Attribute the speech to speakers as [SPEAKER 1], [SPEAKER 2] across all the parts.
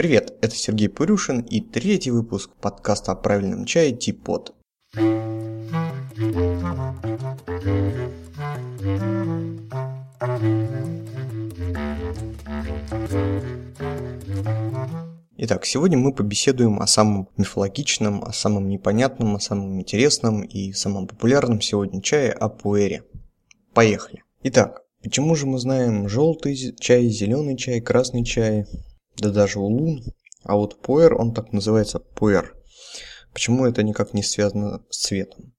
[SPEAKER 1] Привет, это Сергей Пурюшин и третий выпуск подкаста о правильном чае Типот. Итак, сегодня мы побеседуем о самом мифологичном, о самом непонятном, о самом интересном и самом популярном сегодня чае о пуэре. Поехали. Итак, почему же мы знаем желтый чай, зеленый чай, красный чай, да даже улун, а вот пуэр, он так называется пуэр. Почему это никак не связано с цветом?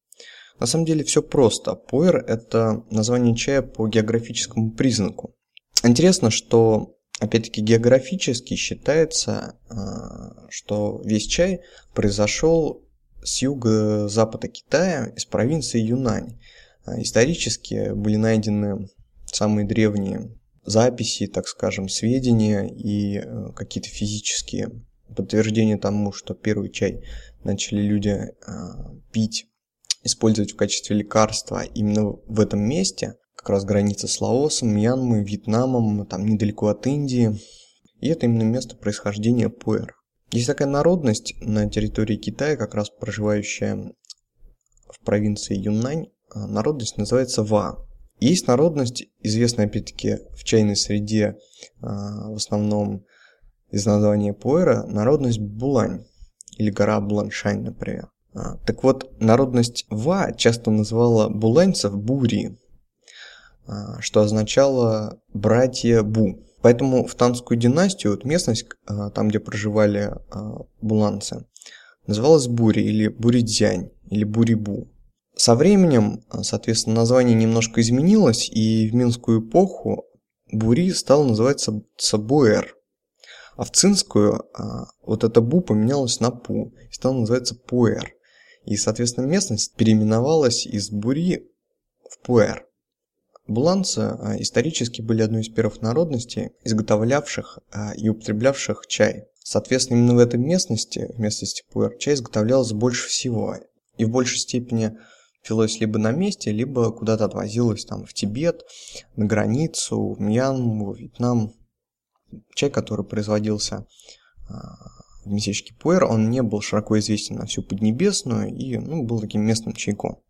[SPEAKER 1] На самом деле все просто. Пуэр – это название чая по географическому признаку. Интересно, что опять-таки географически считается, а, что весь чай произошел с юго-запада Китая, из провинции Юнань. А, исторически были найдены самые древние записи, так скажем, сведения и э, какие-то физические подтверждения тому, что первый чай начали люди а, пить, использовать в качестве лекарства именно в этом месте, как раз граница с Лаосом, Мьянмой, Вьетнамом, там недалеко от Индии. И это именно место происхождения пуэр. Есть такая народность на территории Китая, как раз проживающая в провинции Юннань. А, народность называется Ва. Есть народность, известная опять-таки в чайной среде, а, в основном из названия пуэра, народность Булань или гора Бланшань, например. А, так вот, народность Ва часто называла буланьцев Бури, а, что означало «братья Бу». Поэтому в Танскую династию вот местность, там где проживали буланцы, называлась Бури или Буридзянь или Бурибу. Со временем, соответственно, название немножко изменилось, и в Минскую эпоху Бури стал называться Цабуэр. А в Цинскую вот это Бу поменялось на Пу и стало называться Пуэр. И, соответственно, местность переименовалась из Бури в Пуэр. Буланцы а, исторически были одной из первых народностей, изготовлявших и употреблявших чай. Соответственно, именно в этой местности, в местности Пуэр, чай изготовлялся больше всего. И в большей степени пилось либо на месте, либо куда-то отвозилось там в Тибет, на границу, в Мьянму, Вьетнам. Чай, который производился а, в местечке Пуэр, он не был широко известен на всю Поднебесную и ну, был таким местным чайком.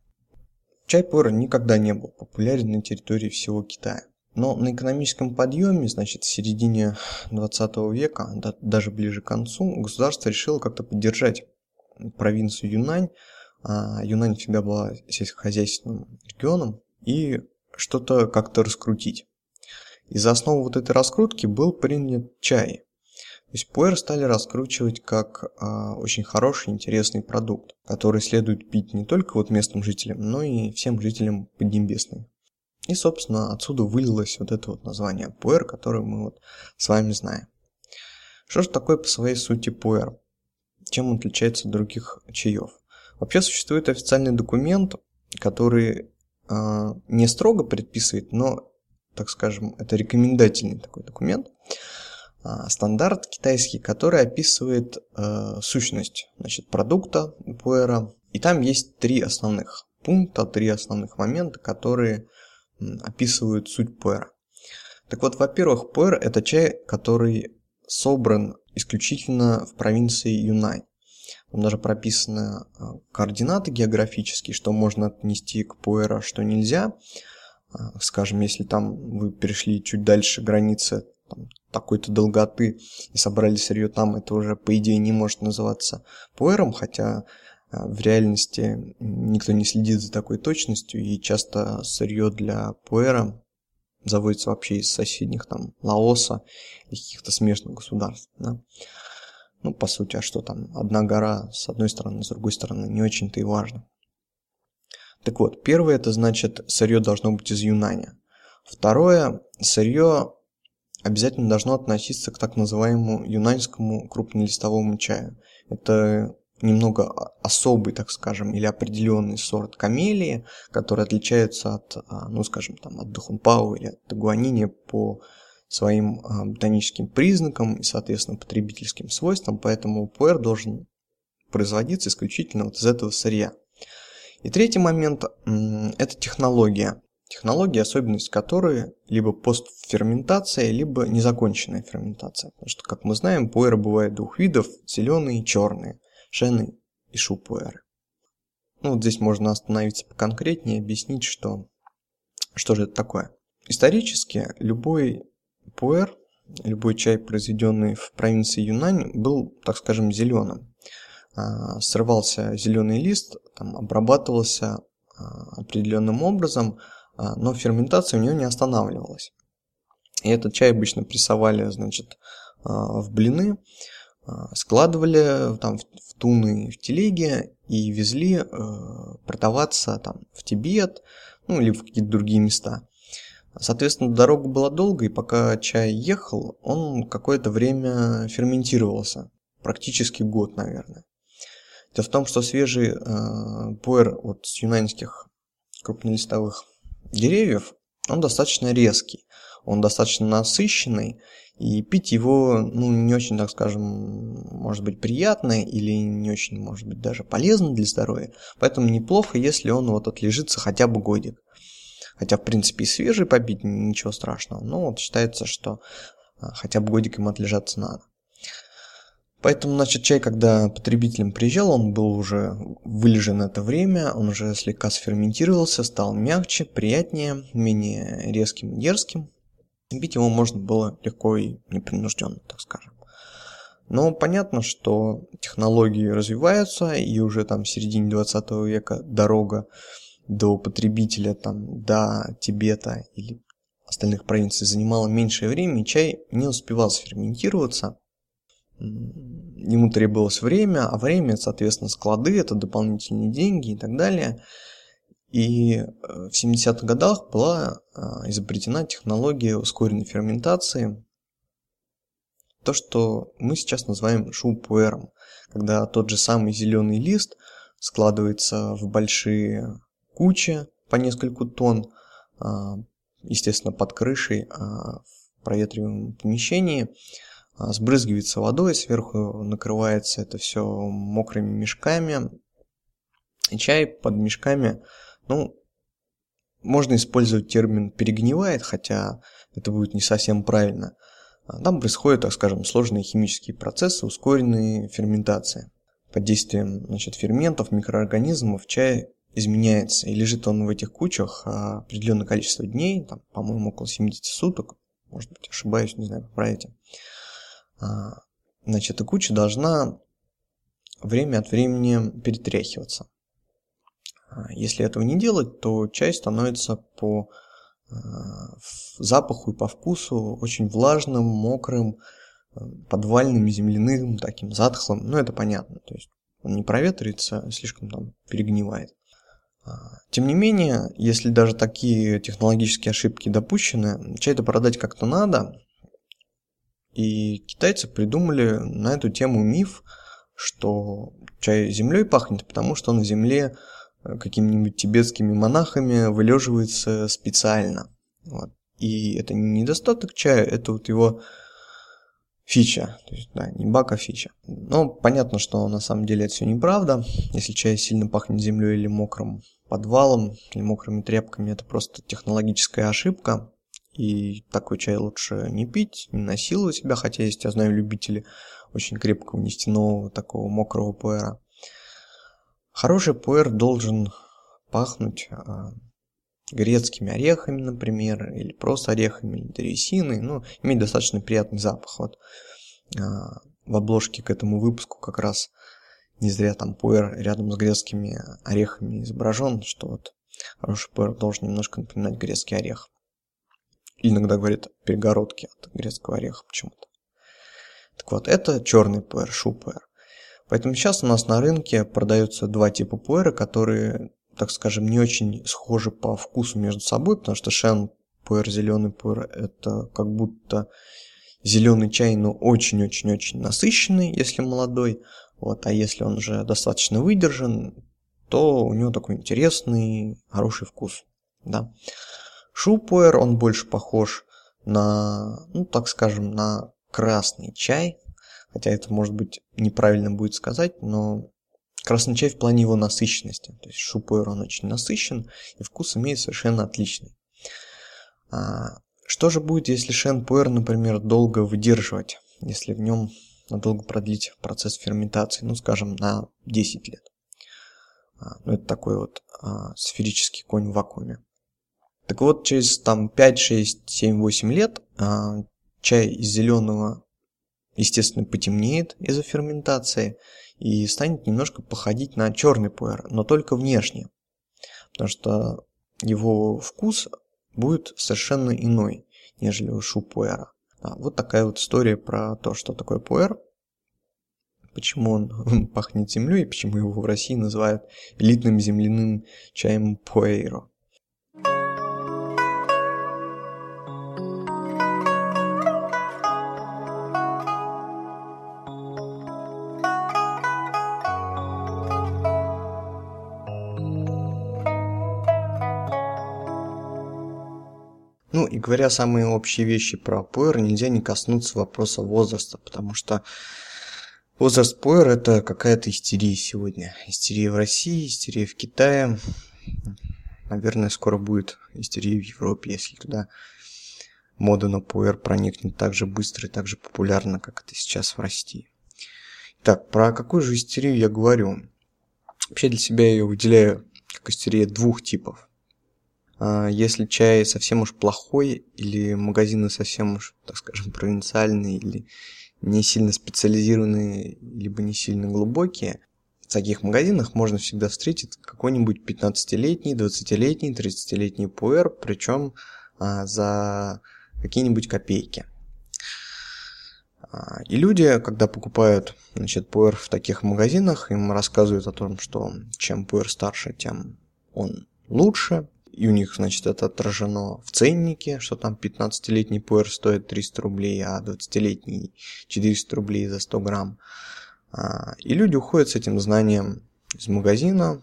[SPEAKER 1] Чай пуэра никогда не был популярен на территории всего Китая. Но на экономическом подъеме, значит, в середине 20 века, да, даже ближе к концу, государство решило как-то поддержать провинцию Юнань. А Юнань всегда была сельскохозяйственным регионом и что-то как-то раскрутить. И за основу вот этой раскрутки был принят чай. То есть пуэр стали раскручивать как а, очень хороший, интересный продукт, который следует пить не только вот местным жителям, но и всем жителям Поднебесной. И, собственно, отсюда вылилось вот это вот название пуэр, которое мы вот с вами знаем. Что же такое по своей сути пуэр? Чем он отличается от других чаев? Вообще существует официальный документ, который э, не строго предписывает, но, так скажем, это рекомендательный такой документ, а, стандарт китайский, который описывает э, сущность значит, продукта пуэра. И там есть три основных пункта, три основных момента, которые описывают суть пуэра. Так вот, во-первых, пуэр – это чай, который собран исключительно в провинции Юнань. Там даже прописаны э, координаты географические, что можно отнести к пуэра, что нельзя. А, скажем, если там вы перешли чуть дальше границы такой-то долготы и собрали сырье там, это уже по идее не может называться пуэром, хотя а, в реальности никто не следит за такой точностью, и часто сырье для пуэра заводится вообще из соседних там Лаоса и каких-то смежных государств. Да? Ну, по сути, а что там? Одна гора с одной стороны, с другой стороны, не очень-то и важно. Так вот, первое, это значит, сырье должно быть из Юнаня. Второе, сырье обязательно должно относиться к так называемому юнаньскому крупнолистовому чаю. Это немного особый, так скажем, или определенный сорт камелии, который отличается от, а, ну, скажем, там, от Дахунпау или от Тагуанини по своим а, ботаническим признакам и, соответственно, потребительским свойствам, поэтому пуэр должен производиться исключительно вот из этого сырья. И третий момент – это технология. технологии, особенность которой либо постферментация, либо незаконченная ферментация. Потому что, как мы знаем, пуэры бывают двух видов – зеленые и черные, шены и шупуэры. Ну, вот здесь можно остановиться поконкретнее объяснить, что, что же это такое. Исторически любой пуэр, любой чай, произведенный в провинции Юнань, был, так скажем, зеленым. А, срывался зеленый лист, там, обрабатывался а, определенным образом, а, но ферментация у него не останавливалась. И этот чай обычно прессовали, значит, в блины, складывали там в туны, в телеги и везли продаваться там в Тибет, ну или в какие-то другие места. Соответственно, дорога была долгой, и пока чай ехал, он какое-то время ферментировался. Практически год, наверное. Дело в том, что свежий э, пуэр вот с юнаньских крупнолистовых деревьев, он достаточно резкий, он достаточно насыщенный, и пить его, ну, не очень, так скажем, может быть приятно или не очень, может быть, даже полезно для здоровья. Поэтому неплохо, если он вот отлежится хотя бы годик. Хотя, в принципе, и свежий побить ничего страшного, но вот считается, что а, хотя бы годик им отлежаться надо. Поэтому, значит, чай, когда потребителем приезжал, он был уже вылежен это время, он уже слегка сферментировался, стал мягче, приятнее, менее резким и дерзким. Пить его можно было легко и непринужденно, так скажем. Но понятно, что технологии развиваются, и уже там в середине 20 века дорога до потребителя, там, до Тибета или остальных провинций занимала меньшее время, и чай не успевал сферментироваться. Ему требовалось время, а время, соответственно, склады, это дополнительные деньги и так далее. И э, в 70-х годах была а, изобретена технология ускоренной ферментации, то, что мы сейчас называем шупуэром, когда тот же самый зеленый лист складывается в большие куча по несколько тонн, а, естественно, под крышей а, в проветриваемом помещении, а, сбрызгивается водой, сверху накрывается это все мокрыми мешками. И чай под мешками, ну, можно использовать термин «перегнивает», хотя это будет не совсем правильно. Там происходят, так скажем, сложные химические процессы, ускоренные ферментации. Под действием значит, ферментов, микроорганизмов чай изменяется, и лежит он в этих кучах а, определенное количество дней, там, по-моему, около 70 суток, может быть, ошибаюсь, не знаю, поправите. А, значит, эта куча должна время от времени перетряхиваться. А, если этого не делать, то чай становится по запаху и по вкусу очень влажным, мокрым, подвальным, земляным, таким затхлым. Ну, это понятно. То есть он не проветривается, слишком там перегнивает. Тем не менее, если даже такие технологические ошибки допущены, чай-то продать как-то надо. И китайцы придумали на эту тему миф, что чай землей пахнет, потому что он в земле э, какими-нибудь тибетскими монахами вылеживается специально. Вот. И это не недостаток чая, это вот его фича. То есть, да, не бака фича. Но понятно, что на самом деле это все неправда. Если чай сильно пахнет землей или мокрым подвалом, или мокрыми тряпками, это просто технологическая ошибка. И такой чай лучше не пить, не насиловать себя, хотя есть, я знаю, любители очень крепкого нефтяного такого мокрого пуэра. Хороший пуэр должен пахнуть а, грецкими орехами, например, или просто орехами, или древесиной, ну, имеет достаточно приятный запах. Вот а, в обложке к этому выпуску как раз не зря там пуэр рядом с грецкими орехами изображен, что вот хороший пуэр должен немножко напоминать грецкий орех. иногда говорит перегородки от грецкого ореха почему-то. Так вот, это черный пуэр, шу-пуэр. Поэтому сейчас у нас на рынке продаются два типа пуэра, которые так скажем, не очень схожи по вкусу между собой, потому что шен пуэр, зеленый пуэр, это как будто зеленый чай, но очень-очень-очень насыщенный, если молодой. Вот, а если он уже достаточно выдержан, то у него такой интересный, хороший вкус. Да. Шупуэр, он больше похож на, ну, так скажем, на красный чай. Хотя это, может быть, неправильно будет сказать, но Красный чай в плане его насыщенности. То есть шупуэр он очень насыщен и вкус имеет совершенно отличный. А, что же будет, если шен например, долго выдерживать, если в нем надолго продлить процесс ферментации, ну, скажем, на 10 лет? А, ну, это такой вот а, сферический конь в вакууме. Так вот, через там 5, 6, 7, 8 лет а, чай из зеленого, естественно, потемнеет из-за ферментации и станет немножко походить на черный пуэр, но только внешне. Потому что его вкус будет совершенно иной, нежели у шу пуэра. А, вот такая вот история про то, что такое пуэр, почему он пахнет землей и почему его в России называют элитным земляным чаем пуэйро. Говоря самые общие вещи про пуэр, нельзя не коснуться вопроса возраста, потому что возраст пуэр это какая-то истерия сегодня. Истерия в России, истерия в Китае. Наверное, скоро будет истерия в Европе, если туда мода на пуэр проникнет так же быстро и так же популярно, как это сейчас в России. Так, про какую же истерию я говорю? Вообще для себя я ее выделяю как истерия двух типов. А, если чай совсем уж плохой, или магазины совсем уж, так скажем, провинциальные, или не сильно специализированные, либо не сильно глубокие, в таких магазинах можно всегда встретить какой-нибудь 15-летний, 20-летний, 30-летний пуэр, причем а, за какие-нибудь копейки. А, и люди, когда покупают значит, пуэр в таких магазинах, им рассказывают о том, что чем пуэр старше, тем он лучше, и у них, значит, это отражено в ценнике, что там 15-летний пуэр стоит 300 рублей, а 20-летний 400 рублей за 100 грамм. А, и люди уходят с этим знанием из магазина,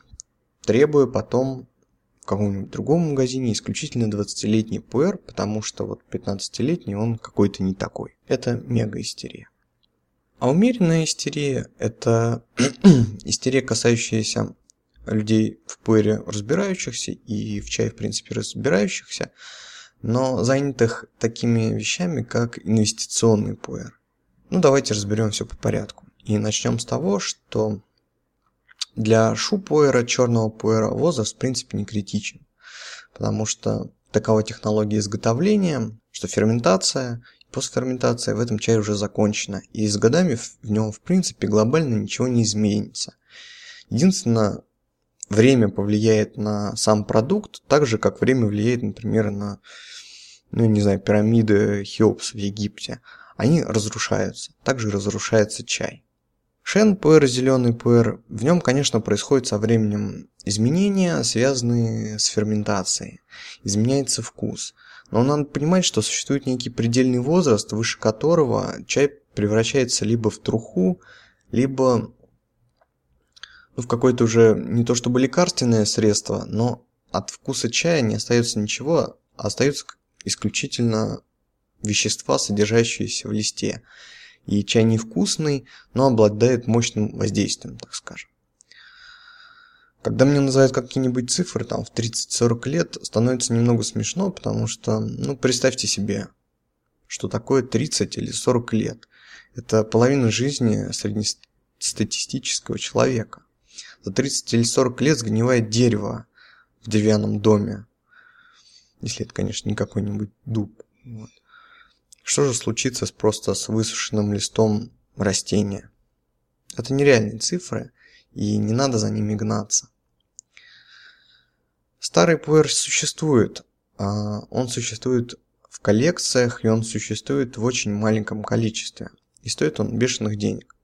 [SPEAKER 1] требуя потом в каком-нибудь другом магазине исключительно 20-летний пуэр, потому что вот 15-летний он какой-то не такой. Это мега-истерия. А умеренная истерия – это истерия, касающаяся людей в пуэре разбирающихся и в чае, в принципе, разбирающихся, но занятых такими вещами, как инвестиционный пуэр. Ну, давайте разберем все по порядку. И начнем с того, что для шу-пуэра, черного пуэра, возраст, в принципе, не критичен. Потому что такова технология изготовления, что ферментация постферментация в этом чае уже закончена. И с годами в нем, в принципе, глобально ничего не изменится. Единственное, время повлияет на сам продукт, так же, как время влияет, например, на, ну, не знаю, пирамиды Хеопс в Египте. Они разрушаются. Также разрушается чай. Шен пуэр, зеленый пуэр, в нем, конечно, происходит со временем изменения, связанные с ферментацией. Изменяется вкус. Но надо понимать, что существует некий предельный возраст, выше которого чай превращается либо в труху, либо ну, в какое-то уже не то чтобы лекарственное средство, но от вкуса чая не остается ничего, а остаются исключительно вещества, содержащиеся в листе. И чай невкусный, но обладает мощным воздействием, так скажем. Когда мне называют какие-нибудь цифры, там, в 30-40 лет, становится немного смешно, потому что, ну, представьте себе, что такое 30 или 40 лет. Это половина жизни среднестатистического человека. За 30 или 40 лет сгнивает дерево в деревянном доме. Если это, конечно, не какой-нибудь дуб. Вот. Что же случится с просто с высушенным листом растения? Это нереальные цифры, и не надо за ними гнаться. Старый пуэр существует. А он существует в коллекциях, и он существует в очень маленьком количестве. И стоит он бешеных денег.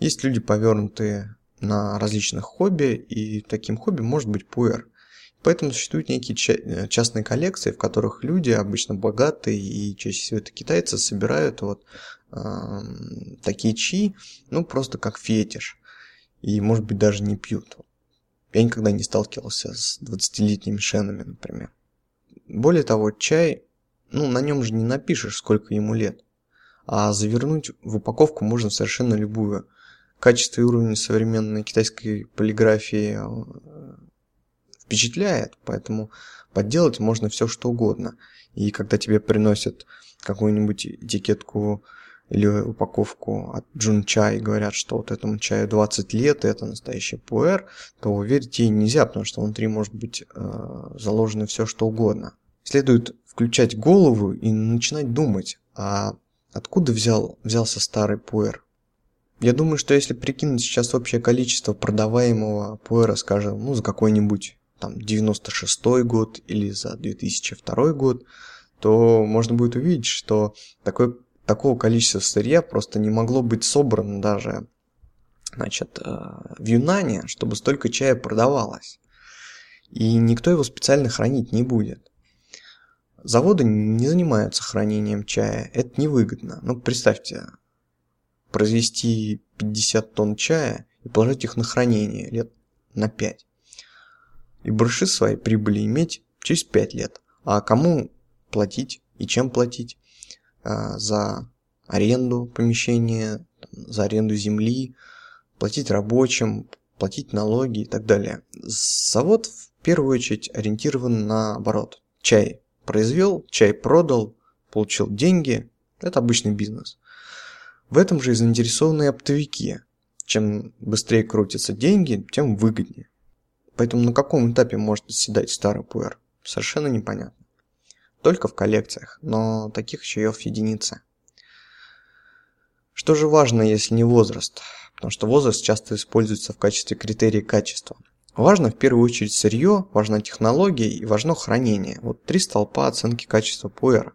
[SPEAKER 1] Есть люди, повернутые на различных хобби, и таким хобби может быть пуэр. Поэтому существуют некие э, частные коллекции, в которых люди, обычно богатые и чаще всего это китайцы, собирают вот э, такие чаи, ну просто как фетиш. И может быть даже не пьют. Я никогда не сталкивался с 20-летними шенами, например. Более того, чай, ну на нем же не напишешь, сколько ему лет. А завернуть в упаковку можно совершенно любую качество и уровень современной китайской полиграфии э, впечатляет, поэтому подделать можно все что угодно. И когда тебе приносят какую-нибудь этикетку или упаковку от Джун Чай и говорят, что вот этому чаю 20 лет, и это настоящий пуэр, то верить ей нельзя, потому что внутри может быть э, заложено все что угодно. Следует включать голову и начинать думать, а откуда взял, взялся старый пуэр? Я думаю, что если прикинуть сейчас общее количество продаваемого пуэра, скажем, ну, за какой-нибудь там 96 год или за 2002 год, то можно будет увидеть, что такое, такого количества сырья просто не могло быть собрано даже значит, э, в Юнане, чтобы столько чая продавалось. И никто его специально хранить не будет. Заводы не занимаются хранением чая, это невыгодно. Ну, представьте, произвести 50 тонн чая и положить их на хранение лет на 5. И брыши своей прибыли иметь через 5 лет. А кому платить и чем платить? А, за аренду помещения, за аренду земли, платить рабочим, платить налоги и так далее. Завод в первую очередь ориентирован на оборот. Чай произвел, чай продал, получил деньги. Это обычный бизнес. В этом же и заинтересованы оптовики. Чем быстрее крутятся деньги, тем выгоднее. Поэтому на каком этапе может седать старый пуэр, совершенно непонятно. Только в коллекциях, но таких чаев единицы. Что же важно, если не возраст? Потому что возраст часто используется в качестве критерия качества. Важно в первую очередь сырье, важна технология и важно хранение. Вот три столпа оценки качества пуэра.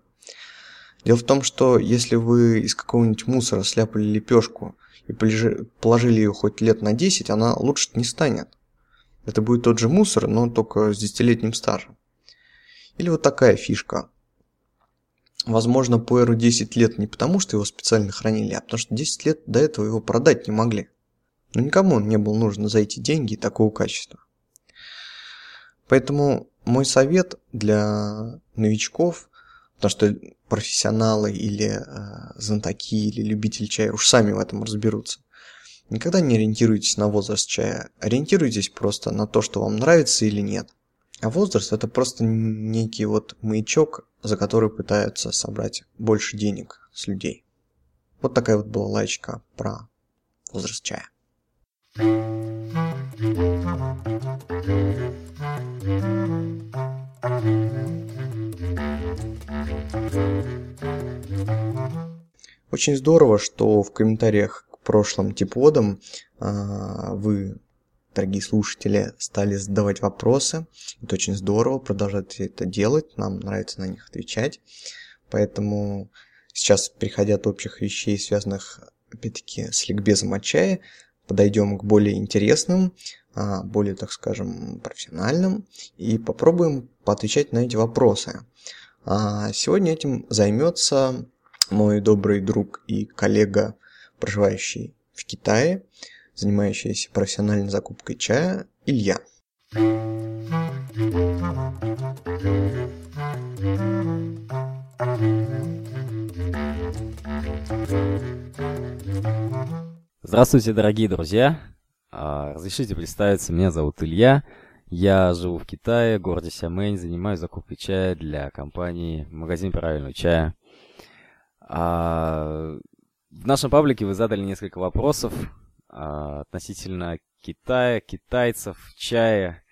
[SPEAKER 1] Дело в том, что если вы из какого-нибудь мусора сляпали лепешку и положили ее хоть лет на 10, она лучше не станет. Это будет тот же мусор, но только с десятилетним стажем. Или вот такая фишка. Возможно, пуэру 10 лет не потому, что его специально хранили, а потому что 10 лет до этого его продать не могли. Но никому он не был нужен за эти деньги такого качества. Поэтому мой совет для новичков Потому что профессионалы или э, знатоки или любители чая уж сами в этом разберутся. Никогда не ориентируйтесь на возраст чая, ориентируйтесь просто на то, что вам нравится или нет. А возраст это просто некий вот маячок, за который пытаются собрать больше денег с людей. Вот такая вот была лайчка про возраст чая. Очень здорово, что в комментариях к прошлым типодам а, вы, дорогие слушатели, стали задавать вопросы. Это очень здорово, продолжайте это делать, нам нравится на них отвечать. Поэтому сейчас, переходя от общих вещей, связанных, опять-таки, с ликбезом от чая, подойдем к более интересным, а, более, так скажем, профессиональным и попробуем поотвечать на эти вопросы. А сегодня этим займется мой добрый друг и коллега, проживающий в Китае, занимающийся профессиональной закупкой чая, Илья.
[SPEAKER 2] Здравствуйте, дорогие друзья! А, разрешите представиться, меня зовут Илья. Я живу в Китае, городе Сямэнь, занимаюсь закупкой чая для компании «Магазин правильного чая». А, в нашем паблике вы задали несколько вопросов а, относительно Китая, китайцев, чая.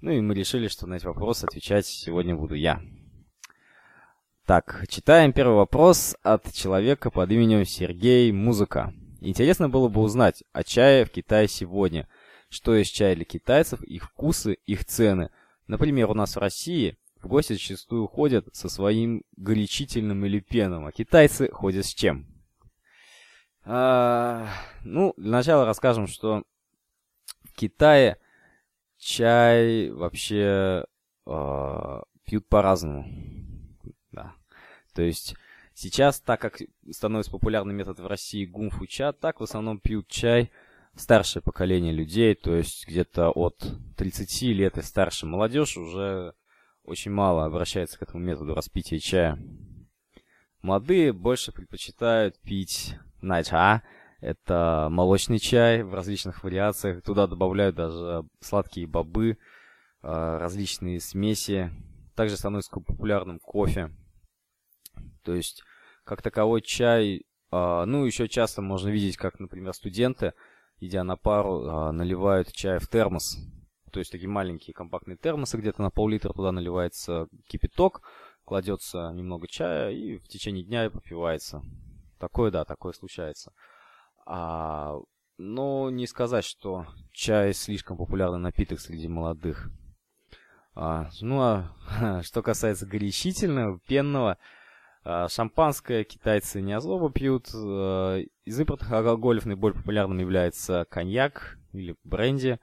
[SPEAKER 2] Ну и мы решили, что на эти вопросы отвечать сегодня буду я. Так, читаем первый вопрос от человека под именем Сергей Музыка. Интересно было бы узнать о чае в Китае сегодня. Что есть чай для китайцев, их вкусы, их цены. Например, у нас в России гости зачастую ходят со своим горячительным или пеном, а китайцы ходят с чем? А, ну, для начала расскажем, что в Китае чай вообще а, пьют по-разному. Да. То есть сейчас, так как становится популярный метод в России гумфу ча, так в основном пьют чай старшее поколение людей, то есть где-то от 30 лет и старше. Молодежь уже очень мало обращается к этому методу распития чая. Молодые больше предпочитают пить найча, это молочный чай в различных вариациях. Туда добавляют даже сладкие бобы. различные смеси. Также становится популярным кофе. То есть, как таковой чай, ну, еще часто можно видеть, как, например, студенты, идя на пару, наливают чай в термос. То есть, такие маленькие компактные термосы, где-то на пол-литра туда наливается кипяток, кладется немного чая и в течение дня попивается. Такое, да, такое случается. А, но не сказать, что чай слишком популярный напиток среди молодых. А, ну а что касается горячительного, пенного, а, шампанское китайцы не особо пьют. А, из импортных алкоголев наиболее популярным является коньяк или бренди.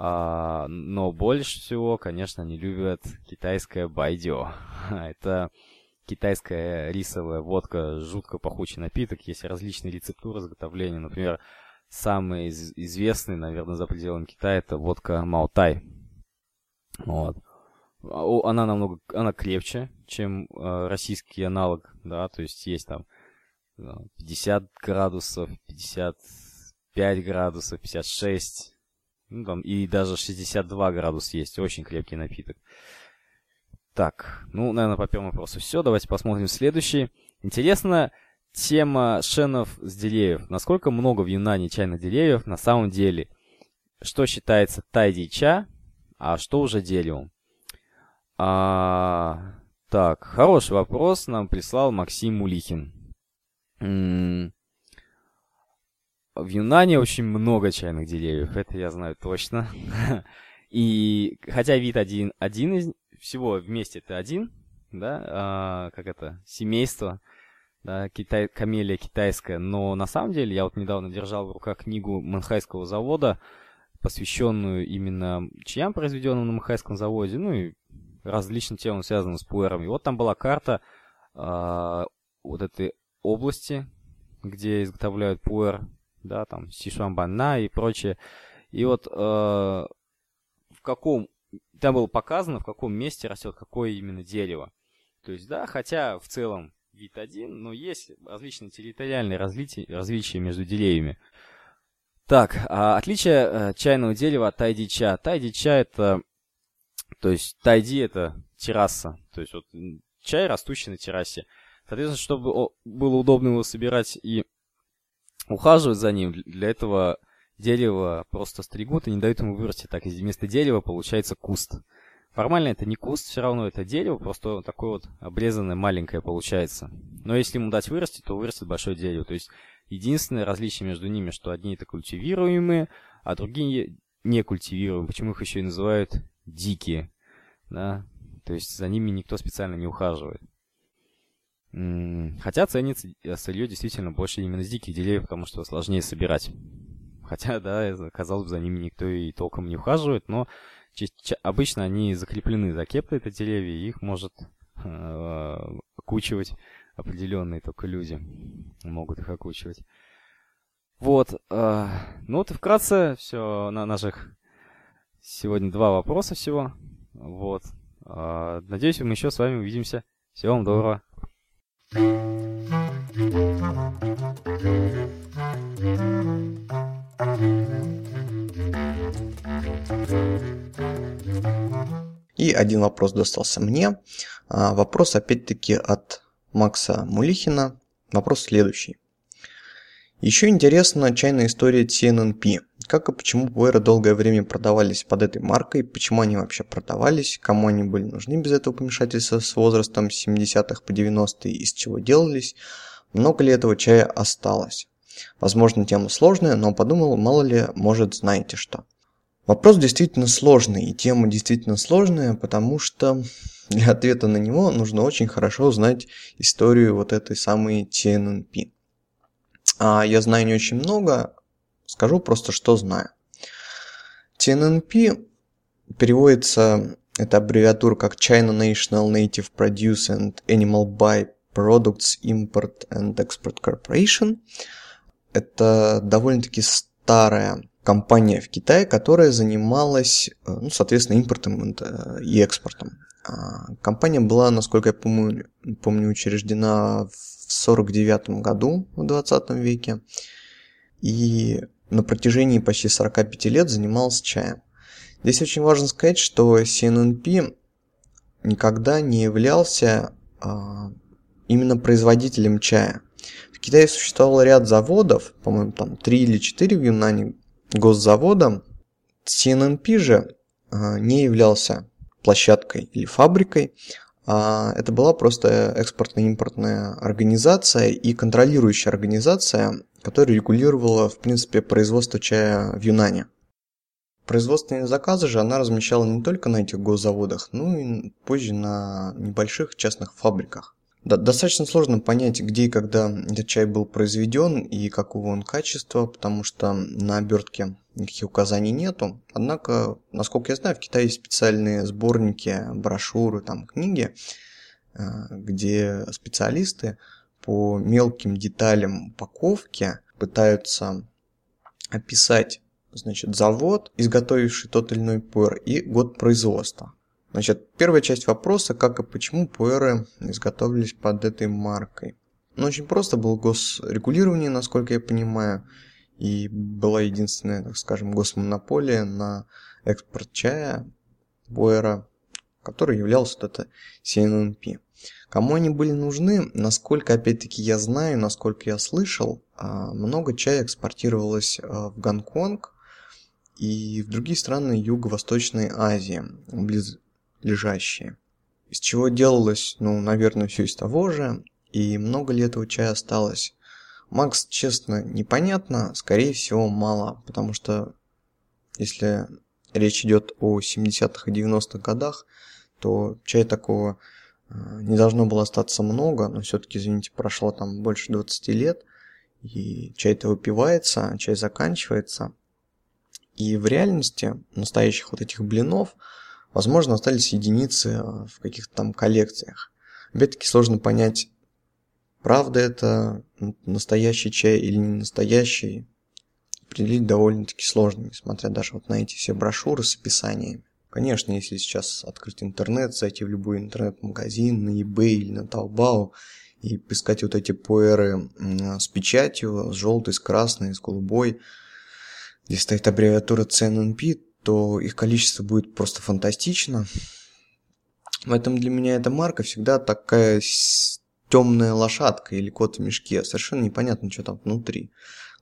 [SPEAKER 2] А, но больше всего, конечно, они любят китайское байдио. Это китайская рисовая водка, жутко пахучий напиток. Есть различные рецептуры изготовления. Например, самый из- известный, наверное, за пределами Китая, это водка Маутай. Вот. А, она намного, она крепче, чем э, российский аналог, да, то есть есть там 50 градусов, 55 градусов, 56, ну, там, и даже 62 градуса есть. Очень крепкий напиток. Так, ну, наверное, по первому вопросу все. Давайте посмотрим следующий. Интересно, тема шенов с деревьев. Насколько много в Юнане чайных деревьев на самом деле? Что считается тайди-ча, а что уже деревом? А, так, хороший вопрос нам прислал Максим Мулихин. М в Юнане очень много чайных деревьев, это я знаю точно. И хотя вид один, один из всего вместе это один, да, а, как это, семейство, да, китай, камелия китайская, но на самом деле я вот недавно держал в руках книгу Манхайского завода, посвященную именно чаям, произведенным на Манхайском заводе, ну и различным темам, связанным с пуэром. И вот там была карта а, вот этой области, где изготовляют пуэр, да, там, Сишуамбана и прочее. И вот э, в каком, там было показано, в каком месте растет какое именно дерево. То есть, да, хотя в целом вид один, но есть различные территориальные различия, различия между деревьями. Так, а отличие э, чайного дерева от тайди-ча. Тайди-ча это, то есть тайди это терраса, то есть вот чай, растущий на террасе. Соответственно, чтобы было удобно его собирать и ухаживать за ним, для этого дерево просто стригут и не дают ему вырасти. Так, вместо дерева получается куст. Формально это не куст, все равно это дерево, просто такое вот обрезанное маленькое получается. Но если ему дать вырасти, то вырастет большое дерево. То есть единственное различие между ними, что одни это культивируемые, а другие не культивируемые. Почему их еще и называют дикие? Да? То есть за ними никто специально не ухаживает. Хотя ценится э, сырье действительно больше именно с диких деревьев, потому что сложнее собирать. Хотя, да, казалось бы, за ними никто и толком не ухаживает, но обычно они закреплены за кепкой, это деревья, и их может э, окучивать определенные только люди. Могут их окучивать. Вот. Э, ну вот и вкратце все на наших сегодня два вопроса всего. Вот. Э, надеюсь, мы еще с вами увидимся. Всего вам доброго.
[SPEAKER 1] И один вопрос достался мне. А, вопрос опять-таки от Макса Мулихина. Вопрос следующий. Еще интересна чайная история TNNP. Как и почему пуэры долгое время продавались под этой маркой, почему они вообще продавались, кому они были нужны без этого помешательства с возрастом 70-х по 90-е, из чего делались, много ли этого чая осталось. Возможно, тема сложная, но подумал, мало ли, может, знаете что. Вопрос действительно сложный, и тема действительно сложная, потому что для ответа на него нужно очень хорошо знать историю вот этой самой TNNP. А я знаю не очень много, скажу просто, что знаю. TNNP переводится, это аббревиатура как China National Native Produce and Animal By Products Import and Export Corporation. Это довольно-таки старая компания в Китае, которая занималась, ну, соответственно, импортом и экспортом. А, компания была, насколько я помню, помню учреждена в 1949 году в 20 веке и на протяжении почти 45 лет занимался чаем. Здесь очень важно сказать, что CNNP никогда не являлся а, именно производителем чая. В Китае существовал ряд заводов, по-моему, там 3 или 4 в Юнане госзавода. CNNP же а, не являлся площадкой или фабрикой, а это была просто экспортно-импортная организация и контролирующая организация, которая регулировала, в принципе, производство чая в Юнане. Производственные заказы же она размещала не только на этих госзаводах, но и позже на небольших частных фабриках. Да, достаточно сложно понять, где и когда этот чай был произведен и какого он качества, потому что на обертке никаких указаний нету. Однако, насколько я знаю, в Китае есть специальные сборники, брошюры, там, книги, э, где специалисты по мелким деталям упаковки пытаются описать значит, завод, изготовивший тот или иной пуэр, и год производства. Значит, первая часть вопроса, как и почему пуэры изготовились под этой маркой. Ну, очень просто было госрегулирование, насколько я понимаю, и была единственная, так скажем, госмонополия на экспорт чая, пуэра, который являлся вот это CNNP. Кому они были нужны, насколько, опять-таки, я знаю, насколько я слышал, а, много чая экспортировалось а, в Гонконг, и в другие страны Юго-Восточной Азии, близлежащие. Из чего делалось, ну, наверное, все из того же, и много ли этого чая осталось. Макс, честно, непонятно, скорее всего, мало, потому что если речь идет о 70-х и 90-х годах, то чая такого не должно было остаться много, но все-таки, извините, прошло там больше 20 лет, и чай-то выпивается, чай заканчивается – и в реальности настоящих вот этих блинов, возможно, остались единицы э, в каких-то там коллекциях. Опять-таки сложно понять, правда это настоящий чай или не настоящий. Определить довольно-таки сложно, несмотря даже вот на эти все брошюры с описаниями. Конечно, если сейчас открыть интернет, зайти в любой интернет-магазин, на eBay или на Taobao и поискать вот эти пуэры с печатью, с желтой, с красной, с голубой, где стоит аббревиатура CNNP, то их количество будет просто фантастично. Поэтому для меня эта марка всегда такая темная лошадка или кот в мешке. Совершенно непонятно, что там внутри.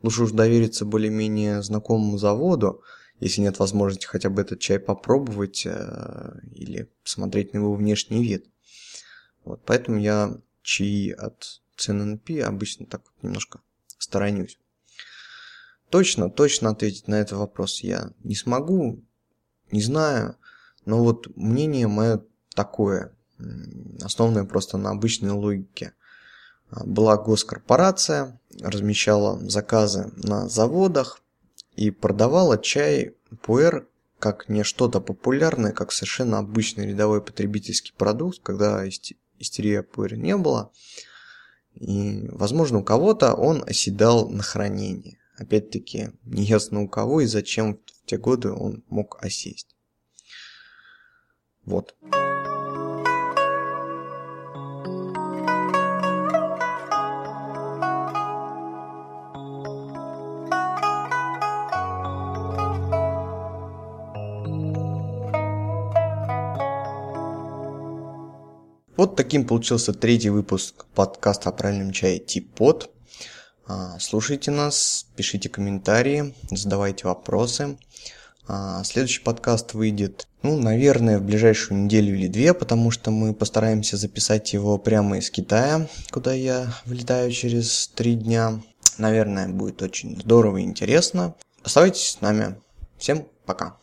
[SPEAKER 1] Лучше уж довериться более-менее знакомому заводу, если нет возможности хотя бы этот чай попробовать э, или посмотреть на его внешний вид. Вот, поэтому я чаи от CNNP обычно так вот немножко сторонюсь. Точно, точно ответить на этот вопрос я не смогу, не знаю, но вот мнение мое такое, основанное просто на обычной логике. Была госкорпорация, размещала заказы на заводах и продавала чай пуэр как не что-то популярное, как совершенно обычный рядовой потребительский продукт, когда истерия пуэр не было. И, возможно, у кого-то он оседал на хранение. Опять-таки, неясно у кого и зачем в те годы он мог осесть. Вот. Вот таким получился третий выпуск подкаста о правильном чае Типот. А, слушайте нас, пишите комментарии, задавайте вопросы. А, следующий подкаст выйдет, ну, наверное, в ближайшую неделю или две, потому что мы постараемся записать его прямо из Китая, куда я влетаю через три дня. Наверное, будет очень здорово и интересно. Оставайтесь с нами. Всем пока.